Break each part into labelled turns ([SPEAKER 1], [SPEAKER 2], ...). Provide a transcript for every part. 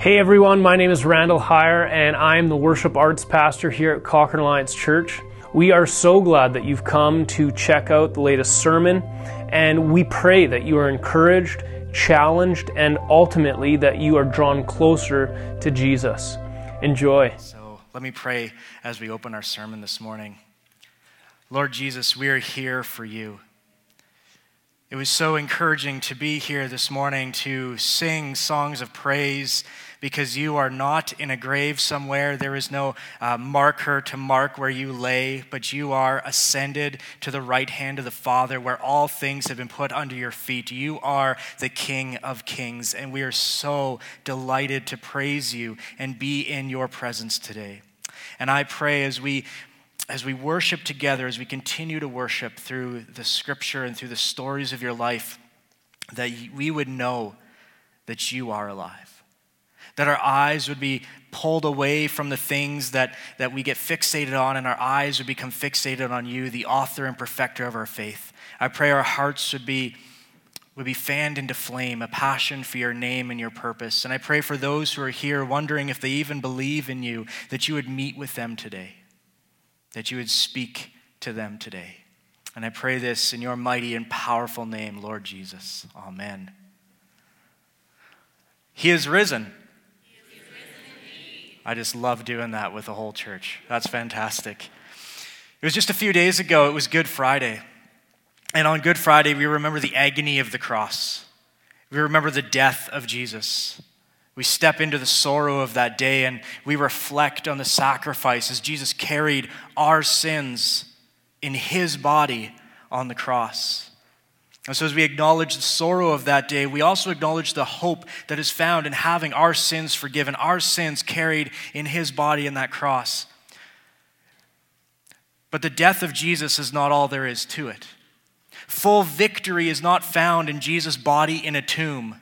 [SPEAKER 1] Hey everyone, my name is Randall Heyer, and I'm the worship arts pastor here at Cochrane Alliance Church. We are so glad that you've come to check out the latest sermon, and we pray that you are encouraged, challenged, and ultimately that you are drawn closer to Jesus. Enjoy.
[SPEAKER 2] So let me pray as we open our sermon this morning. Lord Jesus, we are here for you. It was so encouraging to be here this morning to sing songs of praise because you are not in a grave somewhere. There is no uh, marker to mark where you lay, but you are ascended to the right hand of the Father where all things have been put under your feet. You are the King of kings, and we are so delighted to praise you and be in your presence today. And I pray as we as we worship together, as we continue to worship through the scripture and through the stories of your life, that we would know that you are alive that our eyes would be pulled away from the things that, that we get fixated on, and our eyes would become fixated on you, the author and perfecter of our faith. I pray our hearts would be, would be fanned into flame, a passion for your name and your purpose. And I pray for those who are here wondering if they even believe in you, that you would meet with them today, that you would speak to them today. And I pray this in your mighty and powerful name, Lord Jesus. Amen. He is risen. I just love doing that with the whole church. That's fantastic. It was just a few days ago, it was Good Friday. And on Good Friday, we remember the agony of the cross. We remember the death of Jesus. We step into the sorrow of that day and we reflect on the sacrifice as Jesus carried our sins in his body on the cross. And so, as we acknowledge the sorrow of that day, we also acknowledge the hope that is found in having our sins forgiven, our sins carried in his body in that cross. But the death of Jesus is not all there is to it. Full victory is not found in Jesus' body in a tomb.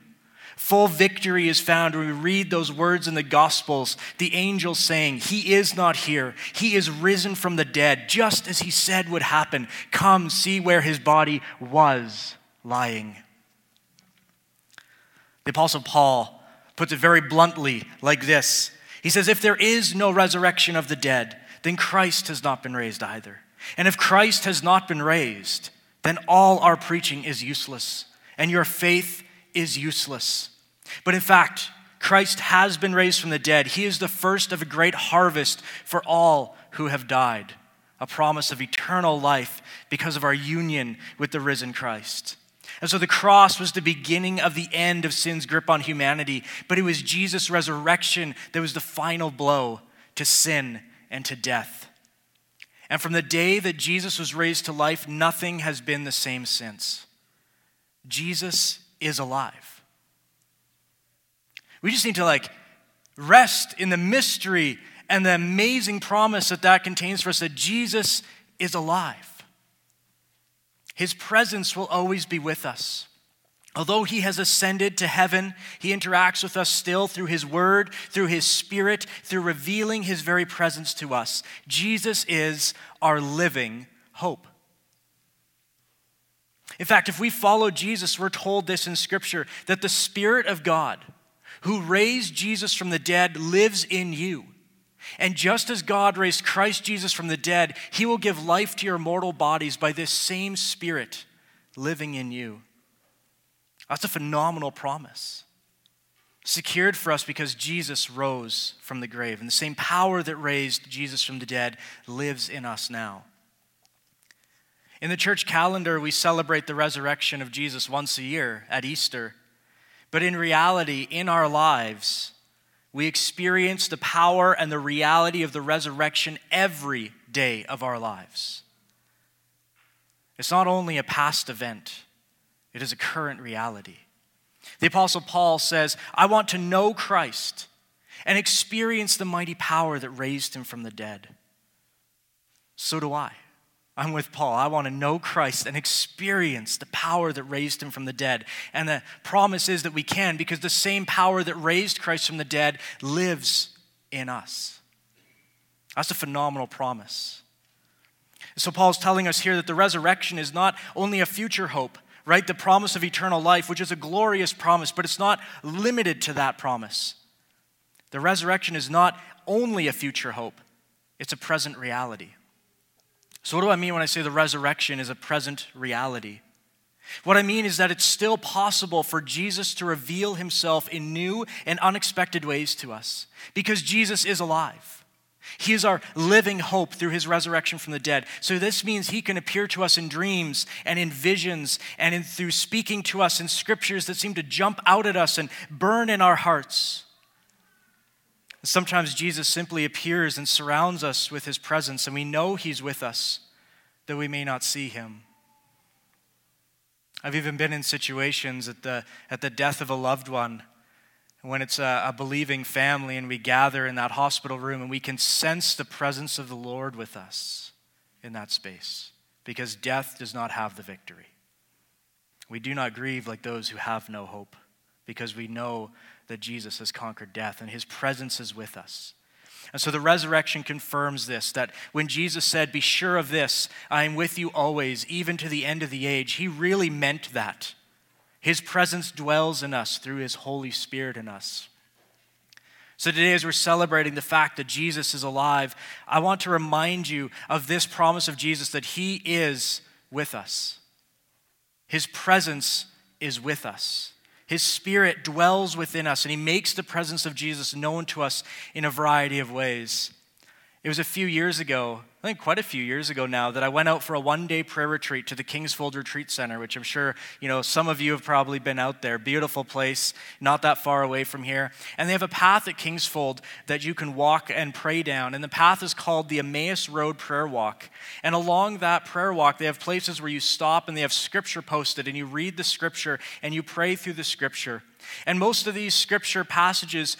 [SPEAKER 2] Full victory is found when we read those words in the Gospels, the angel saying, He is not here. He is risen from the dead, just as He said would happen. Come, see where His body was lying. The Apostle Paul puts it very bluntly like this He says, If there is no resurrection of the dead, then Christ has not been raised either. And if Christ has not been raised, then all our preaching is useless, and your faith is useless. But in fact, Christ has been raised from the dead. He is the first of a great harvest for all who have died, a promise of eternal life because of our union with the risen Christ. And so the cross was the beginning of the end of sin's grip on humanity, but it was Jesus' resurrection that was the final blow to sin and to death. And from the day that Jesus was raised to life, nothing has been the same since. Jesus is alive. We just need to like rest in the mystery and the amazing promise that that contains for us that Jesus is alive. His presence will always be with us. Although he has ascended to heaven, he interacts with us still through his word, through his spirit, through revealing his very presence to us. Jesus is our living hope. In fact, if we follow Jesus, we're told this in Scripture that the Spirit of God, who raised Jesus from the dead, lives in you. And just as God raised Christ Jesus from the dead, he will give life to your mortal bodies by this same Spirit living in you. That's a phenomenal promise. Secured for us because Jesus rose from the grave. And the same power that raised Jesus from the dead lives in us now. In the church calendar, we celebrate the resurrection of Jesus once a year at Easter. But in reality, in our lives, we experience the power and the reality of the resurrection every day of our lives. It's not only a past event, it is a current reality. The Apostle Paul says, I want to know Christ and experience the mighty power that raised him from the dead. So do I. I'm with Paul. I want to know Christ and experience the power that raised him from the dead. And the promise is that we can because the same power that raised Christ from the dead lives in us. That's a phenomenal promise. So, Paul's telling us here that the resurrection is not only a future hope, right? The promise of eternal life, which is a glorious promise, but it's not limited to that promise. The resurrection is not only a future hope, it's a present reality. So, what do I mean when I say the resurrection is a present reality? What I mean is that it's still possible for Jesus to reveal himself in new and unexpected ways to us because Jesus is alive. He is our living hope through his resurrection from the dead. So, this means he can appear to us in dreams and in visions and in, through speaking to us in scriptures that seem to jump out at us and burn in our hearts. Sometimes Jesus simply appears and surrounds us with his presence, and we know he's with us, though we may not see him. I've even been in situations at the, at the death of a loved one when it's a, a, believing family and we gather in that hospital room and we can sense the presence of the Lord with us in that space because death does not have the victory. We do not grieve like those who have no hope because we know that Jesus has conquered death and his presence is with us. And so the resurrection confirms this that when Jesus said, Be sure of this, I am with you always, even to the end of the age, he really meant that. His presence dwells in us through his Holy Spirit in us. So, today, as we're celebrating the fact that Jesus is alive, I want to remind you of this promise of Jesus that he is with us. His presence is with us. His Spirit dwells within us, and He makes the presence of Jesus known to us in a variety of ways. It was a few years ago, I think quite a few years ago now, that I went out for a one day prayer retreat to the Kingsfold Retreat Center, which I'm sure, you know, some of you have probably been out there. Beautiful place, not that far away from here. And they have a path at Kingsfold that you can walk and pray down. And the path is called the Emmaus Road Prayer Walk. And along that prayer walk, they have places where you stop and they have scripture posted and you read the scripture and you pray through the scripture. And most of these scripture passages,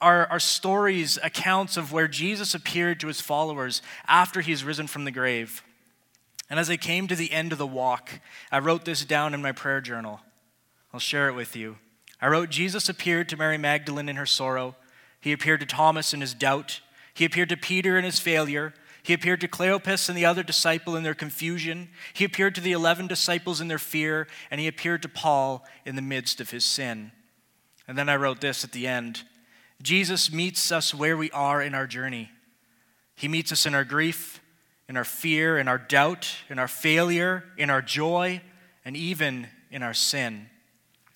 [SPEAKER 2] are, are stories, accounts of where Jesus appeared to his followers after he's risen from the grave. And as I came to the end of the walk, I wrote this down in my prayer journal. I'll share it with you. I wrote Jesus appeared to Mary Magdalene in her sorrow. He appeared to Thomas in his doubt. He appeared to Peter in his failure. He appeared to Cleopas and the other disciple in their confusion. He appeared to the 11 disciples in their fear. And he appeared to Paul in the midst of his sin. And then I wrote this at the end Jesus meets us where we are in our journey. He meets us in our grief, in our fear, in our doubt, in our failure, in our joy, and even in our sin.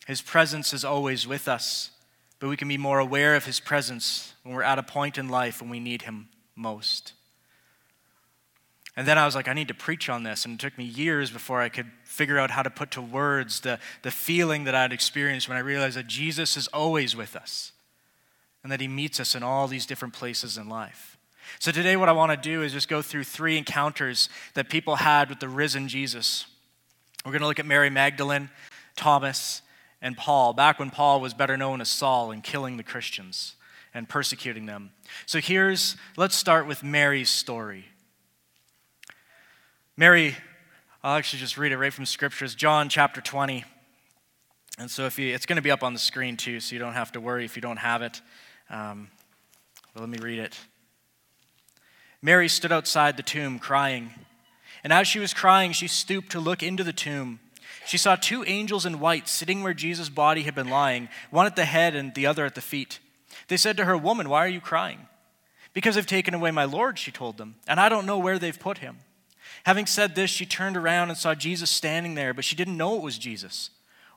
[SPEAKER 2] His presence is always with us, but we can be more aware of His presence when we're at a point in life when we need Him most. And then I was like, I need to preach on this. And it took me years before I could figure out how to put to words the, the feeling that I'd experienced when I realized that Jesus is always with us and that He meets us in all these different places in life. So, today, what I want to do is just go through three encounters that people had with the risen Jesus. We're going to look at Mary Magdalene, Thomas, and Paul, back when Paul was better known as Saul and killing the Christians and persecuting them. So, here's, let's start with Mary's story. Mary, I'll actually just read it right from scriptures, John chapter 20. And so if you, it's going to be up on the screen too, so you don't have to worry if you don't have it. Um, let me read it. Mary stood outside the tomb crying. And as she was crying, she stooped to look into the tomb. She saw two angels in white sitting where Jesus' body had been lying, one at the head and the other at the feet. They said to her, Woman, why are you crying? Because they've taken away my Lord, she told them, and I don't know where they've put him. Having said this, she turned around and saw Jesus standing there, but she didn't know it was Jesus.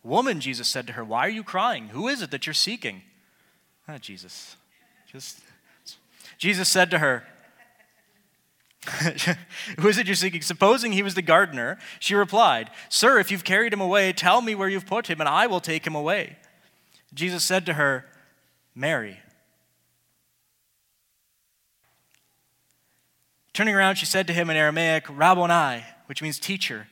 [SPEAKER 2] Woman, Jesus said to her, Why are you crying? Who is it that you're seeking? Ah, Jesus. Just Jesus said to her, Who is it you're seeking? Supposing he was the gardener, she replied, Sir, if you've carried him away, tell me where you've put him, and I will take him away. Jesus said to her, Mary. Turning around, she said to him in Aramaic, Rabboni, which means teacher.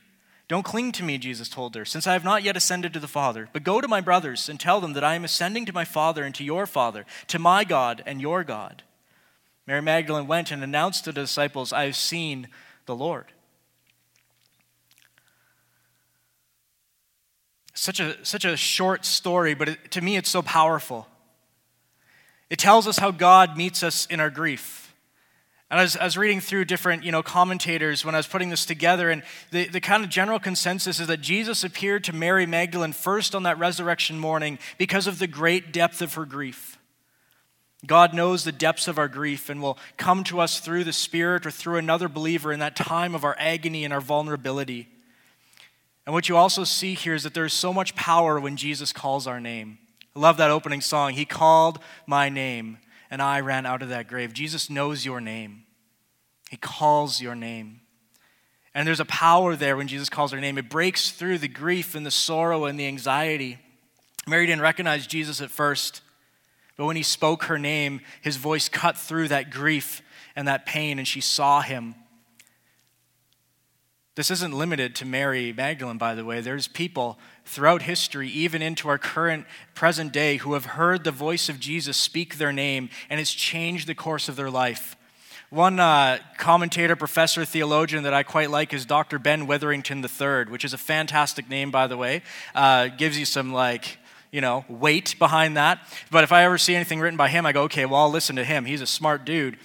[SPEAKER 2] Don't cling to me, Jesus told her, since I have not yet ascended to the Father. But go to my brothers and tell them that I am ascending to my Father and to your Father, to my God and your God. Mary Magdalene went and announced to the disciples, I have seen the Lord. Such a, such a short story, but it, to me it's so powerful. It tells us how God meets us in our grief. And I was, I was, reading through different you know, commentators when I was putting this together, and the, the kind of general consensus is that Jesus appeared to Mary Magdalene first on that resurrection morning because of the great depth of her grief. God knows the depths of our grief and will come to us through the Spirit or through another believer in that time of our agony and our vulnerability. And what you also see here is that there is so much power when Jesus calls our name. I love that opening song. He called my name, and I ran out of that grave. Jesus knows your name, He calls your name. And there's a power there when Jesus calls our name. It breaks through the grief and the sorrow and the anxiety. Mary didn't recognize Jesus at first. But when he spoke her name, his voice cut through that grief and that pain, and she saw him. This isn't limited to Mary Magdalene, by the way. There's people throughout history, even into our current present day, who have heard the voice of Jesus speak their name, and it's changed the course of their life. One uh, commentator, professor, theologian that I quite like is Dr. Ben Witherington III, which is a fantastic name, by the way. Uh, gives you some, like, you know, weight behind that. But if I ever see anything written by him, I go, okay, well, I'll listen to him. He's a smart dude.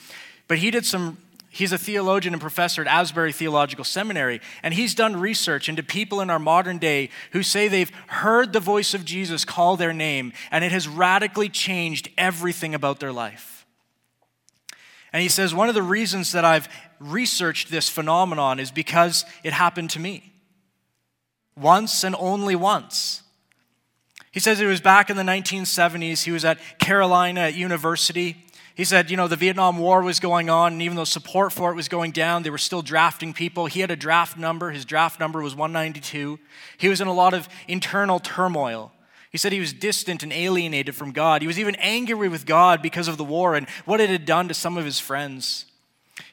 [SPEAKER 2] But he did some, he's a theologian and professor at Asbury Theological Seminary, and he's done research into people in our modern day who say they've heard the voice of Jesus call their name, and it has radically changed everything about their life. And he says, one of the reasons that I've researched this phenomenon is because it happened to me. Once and only once. He says it was back in the 1970s. He was at Carolina at university. He said, you know, the Vietnam War was going on, and even though support for it was going down, they were still drafting people. He had a draft number. His draft number was 192. He was in a lot of internal turmoil. He said he was distant and alienated from God. He was even angry with God because of the war and what it had done to some of his friends.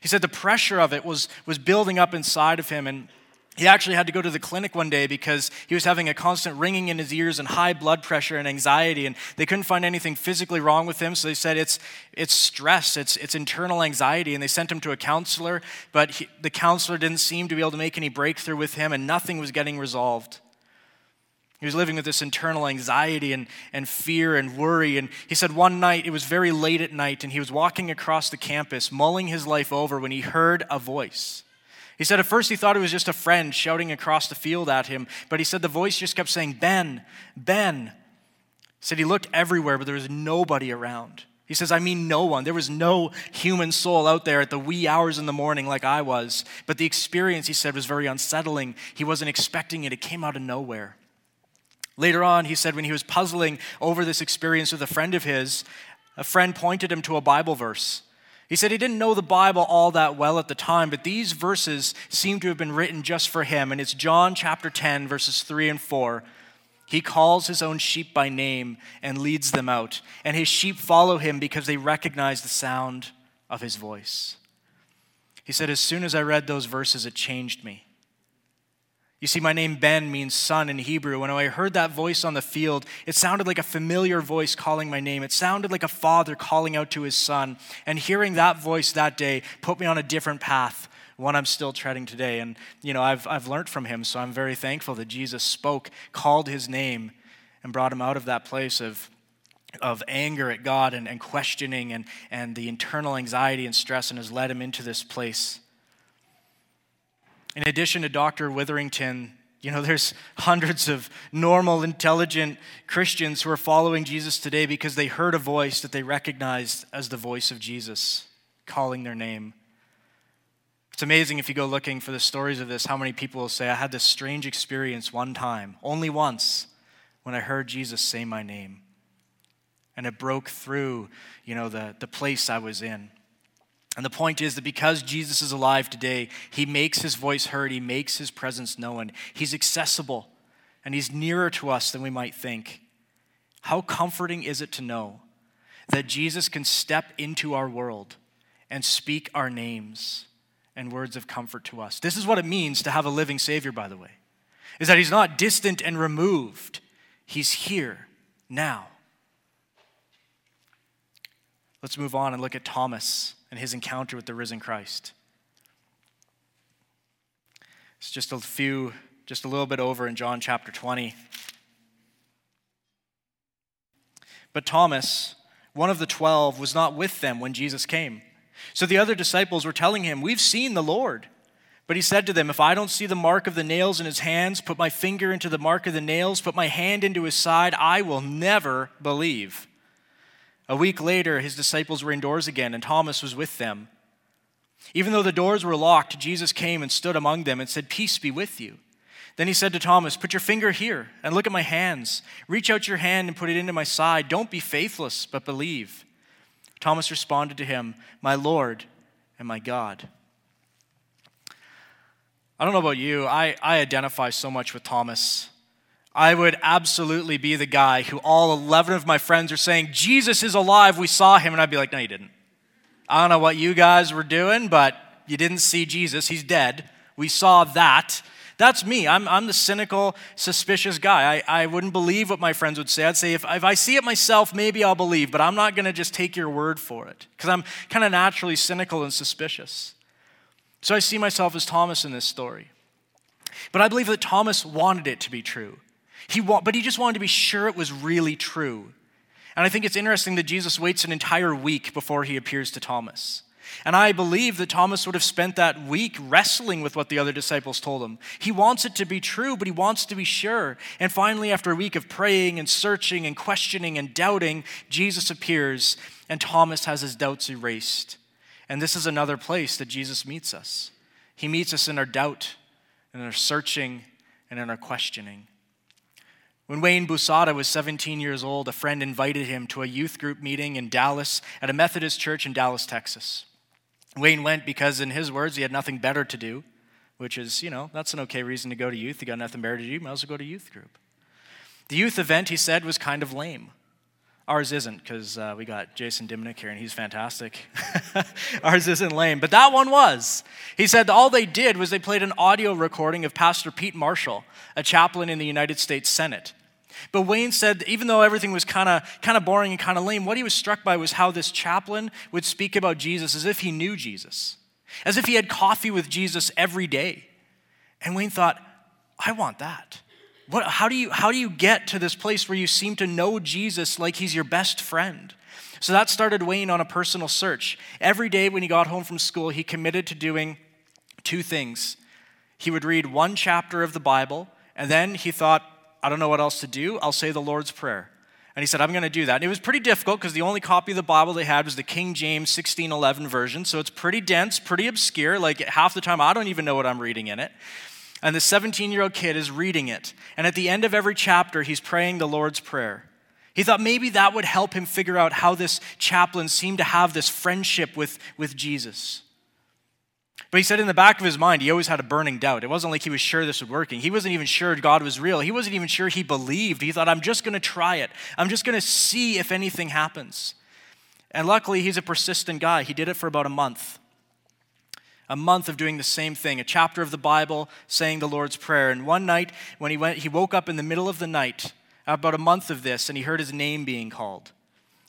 [SPEAKER 2] He said the pressure of it was, was building up inside of him, and he actually had to go to the clinic one day because he was having a constant ringing in his ears and high blood pressure and anxiety, and they couldn't find anything physically wrong with him. So they said it's, it's stress, it's, it's internal anxiety, and they sent him to a counselor, but he, the counselor didn't seem to be able to make any breakthrough with him, and nothing was getting resolved. He was living with this internal anxiety and, and fear and worry. And he said one night, it was very late at night, and he was walking across the campus, mulling his life over, when he heard a voice. He said at first he thought it was just a friend shouting across the field at him, but he said the voice just kept saying, Ben, Ben. He said he looked everywhere, but there was nobody around. He says, I mean, no one. There was no human soul out there at the wee hours in the morning like I was. But the experience, he said, was very unsettling. He wasn't expecting it, it came out of nowhere. Later on, he said, when he was puzzling over this experience with a friend of his, a friend pointed him to a Bible verse. He said he didn't know the Bible all that well at the time, but these verses seem to have been written just for him. And it's John chapter 10, verses 3 and 4. He calls his own sheep by name and leads them out. And his sheep follow him because they recognize the sound of his voice. He said, As soon as I read those verses, it changed me. You see, my name Ben means son in Hebrew. When I heard that voice on the field, it sounded like a familiar voice calling my name. It sounded like a father calling out to his son. And hearing that voice that day put me on a different path, one I'm still treading today. And, you know, I've, I've learned from him, so I'm very thankful that Jesus spoke, called his name, and brought him out of that place of, of anger at God and, and questioning and, and the internal anxiety and stress and has led him into this place in addition to Dr. Witherington, you know, there's hundreds of normal, intelligent Christians who are following Jesus today because they heard a voice that they recognized as the voice of Jesus calling their name. It's amazing if you go looking for the stories of this, how many people will say, I had this strange experience one time, only once, when I heard Jesus say my name. And it broke through, you know, the, the place I was in. And the point is that because Jesus is alive today, he makes his voice heard, he makes his presence known. He's accessible, and he's nearer to us than we might think. How comforting is it to know that Jesus can step into our world and speak our names and words of comfort to us? This is what it means to have a living Savior, by the way, is that he's not distant and removed, he's here now. Let's move on and look at Thomas and his encounter with the risen Christ. It's just a few, just a little bit over in John chapter 20. But Thomas, one of the twelve, was not with them when Jesus came. So the other disciples were telling him, We've seen the Lord. But he said to them, If I don't see the mark of the nails in his hands, put my finger into the mark of the nails, put my hand into his side, I will never believe. A week later, his disciples were indoors again, and Thomas was with them. Even though the doors were locked, Jesus came and stood among them and said, Peace be with you. Then he said to Thomas, Put your finger here and look at my hands. Reach out your hand and put it into my side. Don't be faithless, but believe. Thomas responded to him, My Lord and my God. I don't know about you, I, I identify so much with Thomas. I would absolutely be the guy who all 11 of my friends are saying, Jesus is alive, we saw him. And I'd be like, No, you didn't. I don't know what you guys were doing, but you didn't see Jesus. He's dead. We saw that. That's me. I'm, I'm the cynical, suspicious guy. I, I wouldn't believe what my friends would say. I'd say, if, if I see it myself, maybe I'll believe, but I'm not going to just take your word for it because I'm kind of naturally cynical and suspicious. So I see myself as Thomas in this story. But I believe that Thomas wanted it to be true. He wa- but he just wanted to be sure it was really true. And I think it's interesting that Jesus waits an entire week before he appears to Thomas. And I believe that Thomas would have spent that week wrestling with what the other disciples told him. He wants it to be true, but he wants to be sure. And finally, after a week of praying and searching and questioning and doubting, Jesus appears and Thomas has his doubts erased. And this is another place that Jesus meets us. He meets us in our doubt, in our searching, and in our questioning. When Wayne Boosahda was 17 years old, a friend invited him to a youth group meeting in Dallas at a Methodist church in Dallas, Texas. Wayne went because, in his words, he had nothing better to do, which is, you know, that's an okay reason to go to youth. You got nothing better to do, you might as well go to youth group. The youth event, he said, was kind of lame. Ours isn't, because uh, we got Jason Dimnick here and he's fantastic. Ours isn't lame, but that one was. He said all they did was they played an audio recording of Pastor Pete Marshall, a chaplain in the United States Senate. But Wayne said even though everything was kind of kind of boring and kind of lame, what he was struck by was how this chaplain would speak about Jesus as if he knew Jesus, as if he had coffee with Jesus every day. And Wayne thought, I want that. What, how, do you, how do you get to this place where you seem to know Jesus like he's your best friend? So that started Wayne on a personal search. Every day when he got home from school, he committed to doing two things. He would read one chapter of the Bible, and then he thought, I don't know what else to do. I'll say the Lord's Prayer. And he said, I'm going to do that. And it was pretty difficult because the only copy of the Bible they had was the King James 1611 version. So it's pretty dense, pretty obscure. Like half the time, I don't even know what I'm reading in it. And the 17 year old kid is reading it. And at the end of every chapter, he's praying the Lord's Prayer. He thought maybe that would help him figure out how this chaplain seemed to have this friendship with, with Jesus. But he said in the back of his mind, he always had a burning doubt. It wasn't like he was sure this was working. He wasn't even sure God was real. He wasn't even sure he believed. He thought, I'm just going to try it. I'm just going to see if anything happens. And luckily, he's a persistent guy. He did it for about a month. A month of doing the same thing, a chapter of the Bible, saying the Lord's Prayer. And one night, when he went, he woke up in the middle of the night, about a month of this, and he heard his name being called.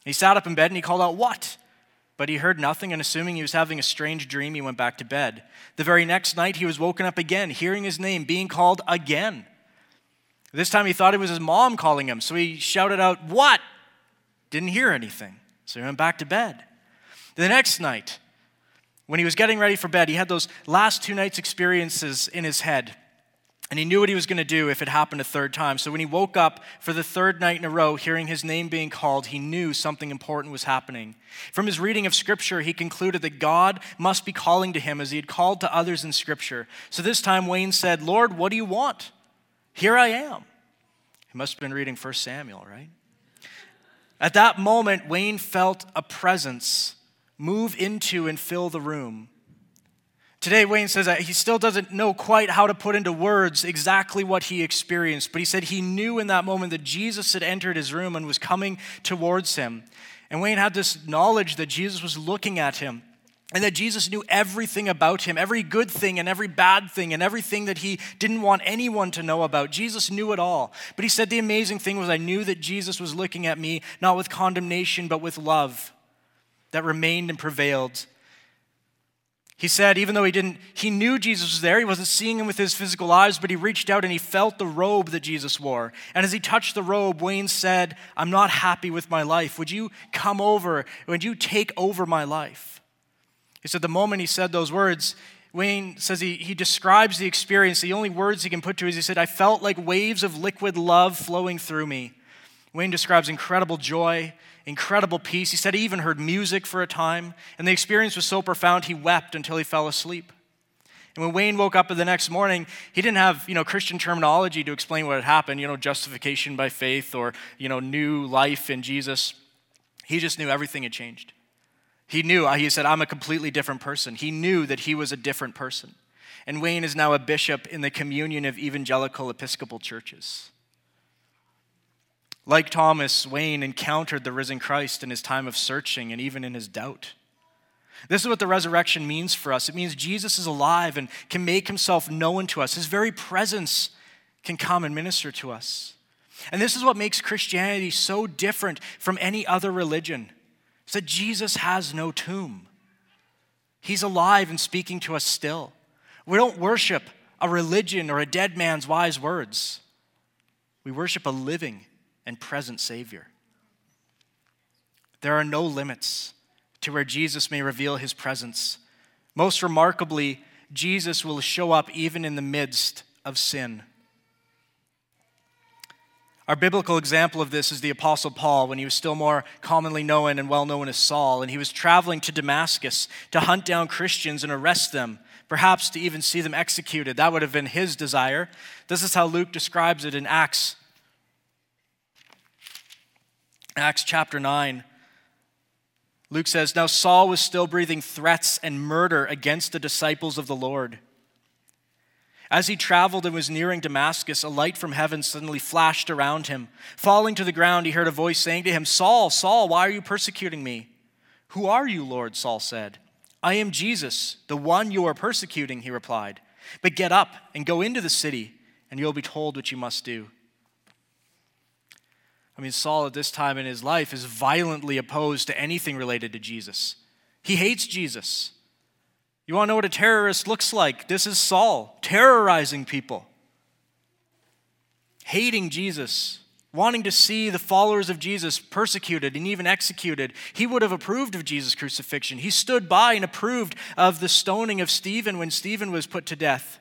[SPEAKER 2] He sat up in bed and he called out, What? But he heard nothing, and assuming he was having a strange dream, he went back to bed. The very next night, he was woken up again, hearing his name being called again. This time, he thought it was his mom calling him, so he shouted out, What? Didn't hear anything, so he went back to bed. The next night, when he was getting ready for bed, he had those last two nights' experiences in his head. And he knew what he was going to do if it happened a third time. So when he woke up for the third night in a row, hearing his name being called, he knew something important was happening. From his reading of Scripture, he concluded that God must be calling to him as he had called to others in Scripture. So this time, Wayne said, Lord, what do you want? Here I am. He must have been reading 1 Samuel, right? At that moment, Wayne felt a presence move into and fill the room. Today, Wayne says that he still doesn't know quite how to put into words exactly what he experienced, but he said he knew in that moment that Jesus had entered his room and was coming towards him. And Wayne had this knowledge that Jesus was looking at him and that Jesus knew everything about him, every good thing and every bad thing, and everything that he didn't want anyone to know about. Jesus knew it all. But he said the amazing thing was, I knew that Jesus was looking at me not with condemnation, but with love that remained and prevailed. He said, even though he didn't, he knew Jesus was there, he wasn't seeing him with his physical eyes, but he reached out and he felt the robe that Jesus wore. And as he touched the robe, Wayne said, I'm not happy with my life. Would you come over? Would you take over my life? He said, the moment he said those words, Wayne says he, he describes the experience. The only words he can put to is he said, I felt like waves of liquid love flowing through me. Wayne describes incredible joy, incredible peace. He said he even heard music for a time, and the experience was so profound he wept until he fell asleep. And when Wayne woke up the next morning, he didn't have, you know, Christian terminology to explain what had happened, you know, justification by faith or, you know, new life in Jesus. He just knew everything had changed. He knew, uh, he said, I'm a completely different person. He knew that he was a different person. And Wayne is now a bishop in the communion of evangelical Episcopal churches. Like Thomas, Wayne encountered the risen Christ in his time of searching and even in his doubt. This is what the resurrection means for us. It means Jesus is alive and can make himself known to us. His very presence can come and minister to us. And this is what makes Christianity so different from any other religion. It's that Jesus has no tomb. He's alive and speaking to us still. We don't worship a religion or a dead man's wise words. We worship a living and present Savior. There are no limits to where Jesus may reveal his presence. Most remarkably, Jesus will show up even in the midst of sin. Our biblical example of this is the Apostle Paul when he was still more commonly known and well known as Saul, and he was traveling to Damascus to hunt down Christians and arrest them, perhaps to even see them executed. That would have been his desire. This is how Luke describes it in Acts. Acts chapter 9. Luke says, Now Saul was still breathing threats and murder against the disciples of the Lord. As he traveled and was nearing Damascus, a light from heaven suddenly flashed around him. Falling to the ground, he heard a voice saying to him, Saul, Saul, why are you persecuting me? Who are you, Lord? Saul said. I am Jesus, the one you are persecuting, he replied. But get up and go into the city, and you'll be told what you must do. I mean, Saul at this time in his life is violently opposed to anything related to Jesus. He hates Jesus. You want to know what a terrorist looks like? This is Saul, terrorizing people, hating Jesus, wanting to see the followers of Jesus persecuted and even executed. He would have approved of Jesus' crucifixion. He stood by and approved of the stoning of Stephen when Stephen was put to death.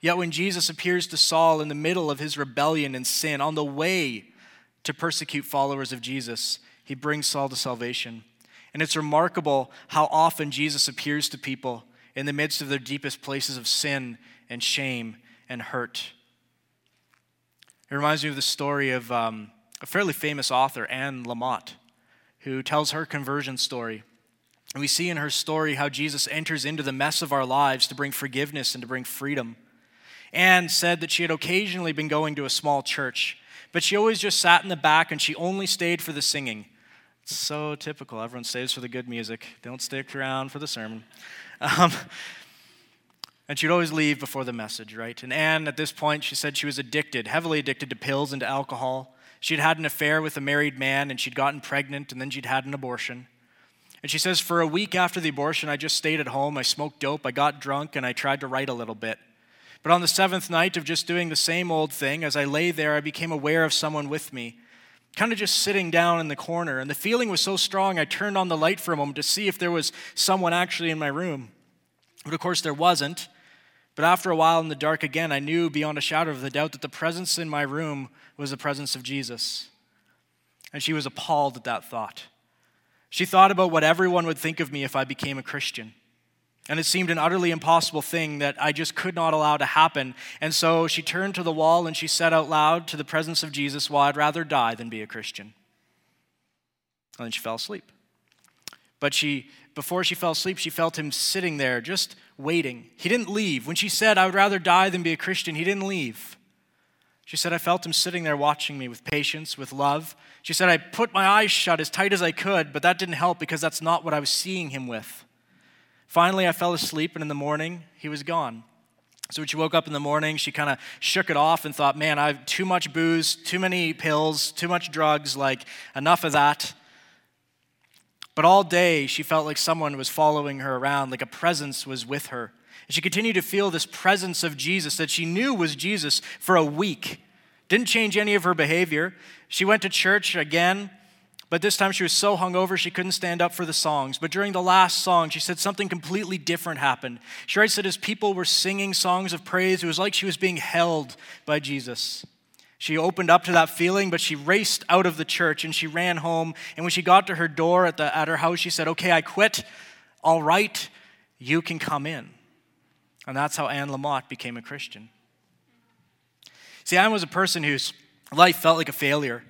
[SPEAKER 2] Yet when Jesus appears to Saul in the middle of his rebellion and sin, on the way to persecute followers of Jesus, he brings Saul to salvation. And it's remarkable how often Jesus appears to people in the midst of their deepest places of sin and shame and hurt. It reminds me of the story of um, a fairly famous author, Anne Lamott, who tells her conversion story. And we see in her story how Jesus enters into the mess of our lives to bring forgiveness and to bring freedom. Anne said that she had occasionally been going to a small church, but she always just sat in the back and she only stayed for the singing. It's so typical. Everyone stays for the good music, don't stick around for the sermon. Um, and she'd always leave before the message, right? And Anne, at this point, she said she was addicted, heavily addicted to pills and to alcohol. She'd had an affair with a married man and she'd gotten pregnant and then she'd had an abortion. And she says, For a week after the abortion, I just stayed at home. I smoked dope, I got drunk, and I tried to write a little bit. But on the seventh night of just doing the same old thing, as I lay there, I became aware of someone with me, kind of just sitting down in the corner. And the feeling was so strong, I turned on the light for a moment to see if there was someone actually in my room. But of course, there wasn't. But after a while in the dark again, I knew beyond a shadow of a doubt that the presence in my room was the presence of Jesus. And she was appalled at that thought. She thought about what everyone would think of me if I became a Christian. And it seemed an utterly impossible thing that I just could not allow to happen. And so she turned to the wall and she said out loud to the presence of Jesus, Well, I'd rather die than be a Christian. And then she fell asleep. But she, before she fell asleep, she felt him sitting there just waiting. He didn't leave. When she said, I would rather die than be a Christian, he didn't leave. She said, I felt him sitting there watching me with patience, with love. She said, I put my eyes shut as tight as I could, but that didn't help because that's not what I was seeing him with. Finally, I fell asleep, and in the morning, he was gone. So when she woke up in the morning, she kind of shook it off and thought, man, I've too much booze, too many pills, too much drugs, like enough of that. But all day, she felt like someone was following her around, like a presence was with her. And she continued to feel this presence of Jesus that she knew was Jesus for a week. Didn't change any of her behavior. She went to church again, but this time she was so hungover she couldn't stand up for the songs. But during the last song, she said something completely different happened. She writes that as people were singing songs of praise, it was like she was being held by Jesus. She opened up to that feeling, but she raced out of the church and she ran home. And when she got to her door at, the, at her house, she said, Okay, I quit. All right, you can come in. And that's how Anne Lamott became a Christian. See, Anne was a person whose life felt like a failure.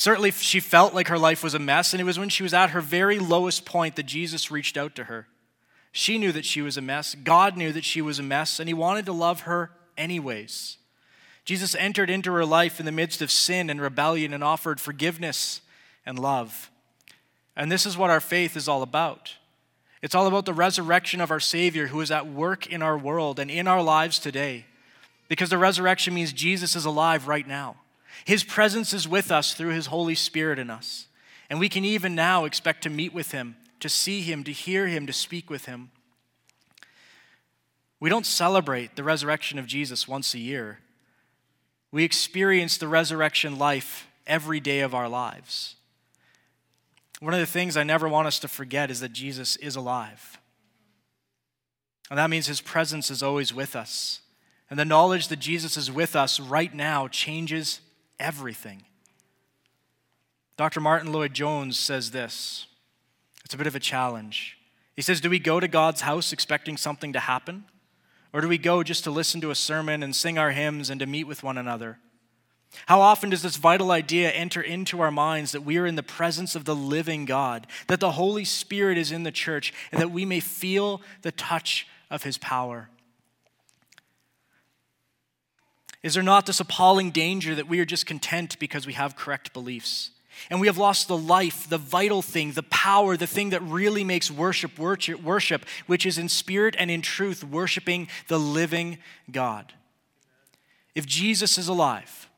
[SPEAKER 2] Certainly, she felt like her life was a mess, and it was when she was at her very lowest point that Jesus reached out to her. She knew that she was a mess. God knew that she was a mess, and He wanted to love her anyways. Jesus entered into her life in the midst of sin and rebellion and offered forgiveness and love. And this is what our faith is all about. It's all about the resurrection of our Savior who is at work in our world and in our lives today. Because the resurrection means Jesus is alive right now. His presence is with us through His Holy Spirit in us. And we can even now expect to meet with Him, to see Him, to hear Him, to speak with Him. We don't celebrate the resurrection of Jesus once a year. We experience the resurrection life every day of our lives. One of the things I never want us to forget is that Jesus is alive. And that means his presence is always with us. And the knowledge that Jesus is with us right now changes everything. Dr. Martyn Lloyd-Jones says this it's a bit of a challenge. He says, Do we go to God's house expecting something to happen? Or do we go just to listen to a sermon and sing our hymns and to meet with one another? How often does this vital idea enter into our minds that we are in the presence of the living God, that the Holy Spirit is in the church, and that we may feel the touch of his power? Is there not this appalling danger that we are just content because we have correct beliefs? And we have lost the life, the vital thing, the power, the thing that really makes worship worship, which is in spirit and in truth, worshiping the living God. If Jesus is alive,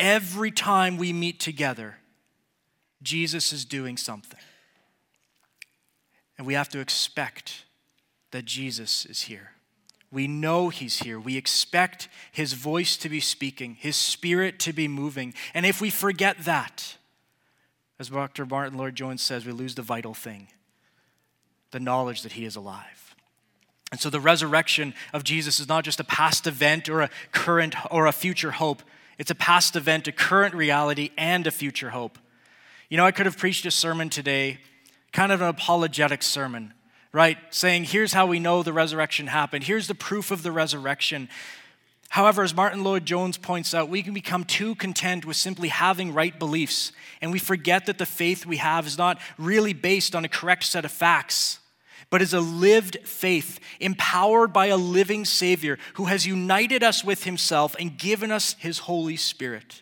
[SPEAKER 2] every time we meet together, Jesus is doing something. And we have to expect that Jesus is here. We know He's here. We expect His voice to be speaking, His Spirit to be moving. And if we forget that, as Dr. Martyn Lloyd-Jones says, we lose the vital thing the knowledge that He is alive. And so the resurrection of Jesus is not just a past event or a current or a future hope. It's a past event, a current reality, and a future hope. You know, I could have preached a sermon today, kind of an apologetic sermon, right? Saying, here's how we know the resurrection happened, here's the proof of the resurrection. However, as Martyn Lloyd-Jones points out, we can become too content with simply having right beliefs, and we forget that the faith we have is not really based on a correct set of facts, but is a lived faith empowered by a living Savior who has united us with Himself and given us His Holy Spirit.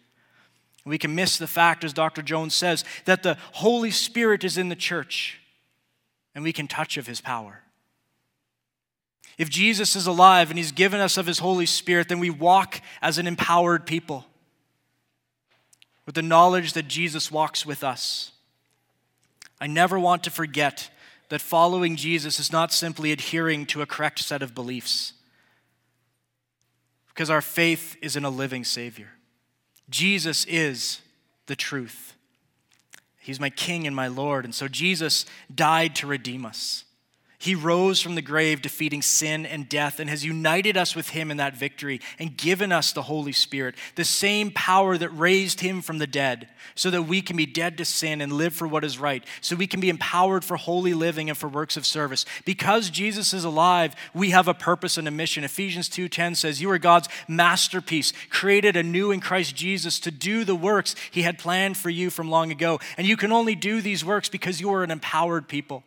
[SPEAKER 2] We can miss the fact, as Dr. Jones says, that the Holy Spirit is in the church and we can touch of his power. If Jesus is alive and he's given us of his Holy Spirit, then we walk as an empowered people with the knowledge that Jesus walks with us. I never want to forget that following Jesus is not simply adhering to a correct set of beliefs, because our faith is in a living Savior. Jesus is the truth. He's my King and my Lord. And so Jesus died to redeem us. He rose from the grave, defeating sin and death, and has united us with Him in that victory and given us the Holy Spirit, the same power that raised Him from the dead, so that we can be dead to sin and live for what is right, so we can be empowered for holy living and for works of service. Because Jesus is alive, we have a purpose and a mission. Ephesians 2:10 says, "You are God's masterpiece, created anew in Christ Jesus to do the works He had planned for you from long ago, and you can only do these works because you are an empowered people."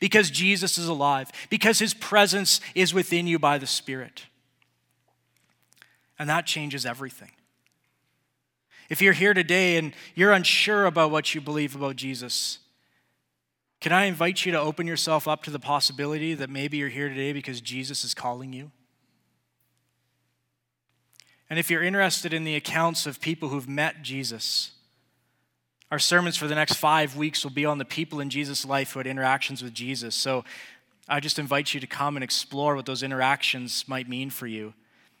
[SPEAKER 2] Because Jesus is alive, because his presence is within you by the Spirit. And that changes everything. If you're here today and you're unsure about what you believe about Jesus, can I invite you to open yourself up to the possibility that maybe you're here today because Jesus is calling you? And if you're interested in the accounts of people who've met Jesus, our sermons for the next five weeks will be on the people in Jesus' life who had interactions with Jesus. So I just invite you to come and explore what those interactions might mean for you.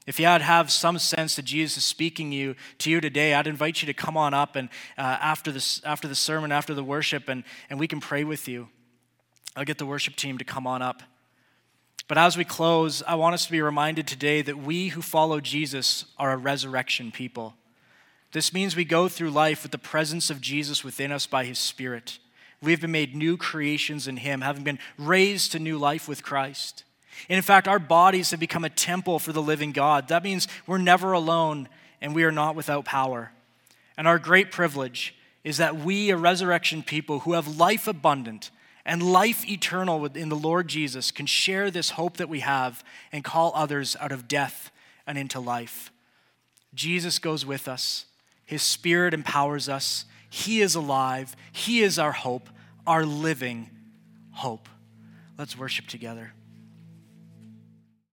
[SPEAKER 2] If you had have some sense that Jesus is speaking you to you today, I'd invite you to come on up and uh, after this after the sermon, after the worship, and, and we can pray with you. I'll get the worship team to come on up. But as we close, I want us to be reminded today that we who follow Jesus are a resurrection people. This means we go through life with the presence of Jesus within us by his Spirit. We've been made new creations in him, having been raised to new life with Christ. And in fact, our bodies have become a temple for the living God. That means we're never alone and we are not without power. And our great privilege is that we, a resurrection people who have life abundant and life eternal in the Lord Jesus, can share this hope that we have and call others out of death and into life. Jesus goes with us. His Spirit empowers us. He is alive. He is our hope, our living hope. Let's worship together.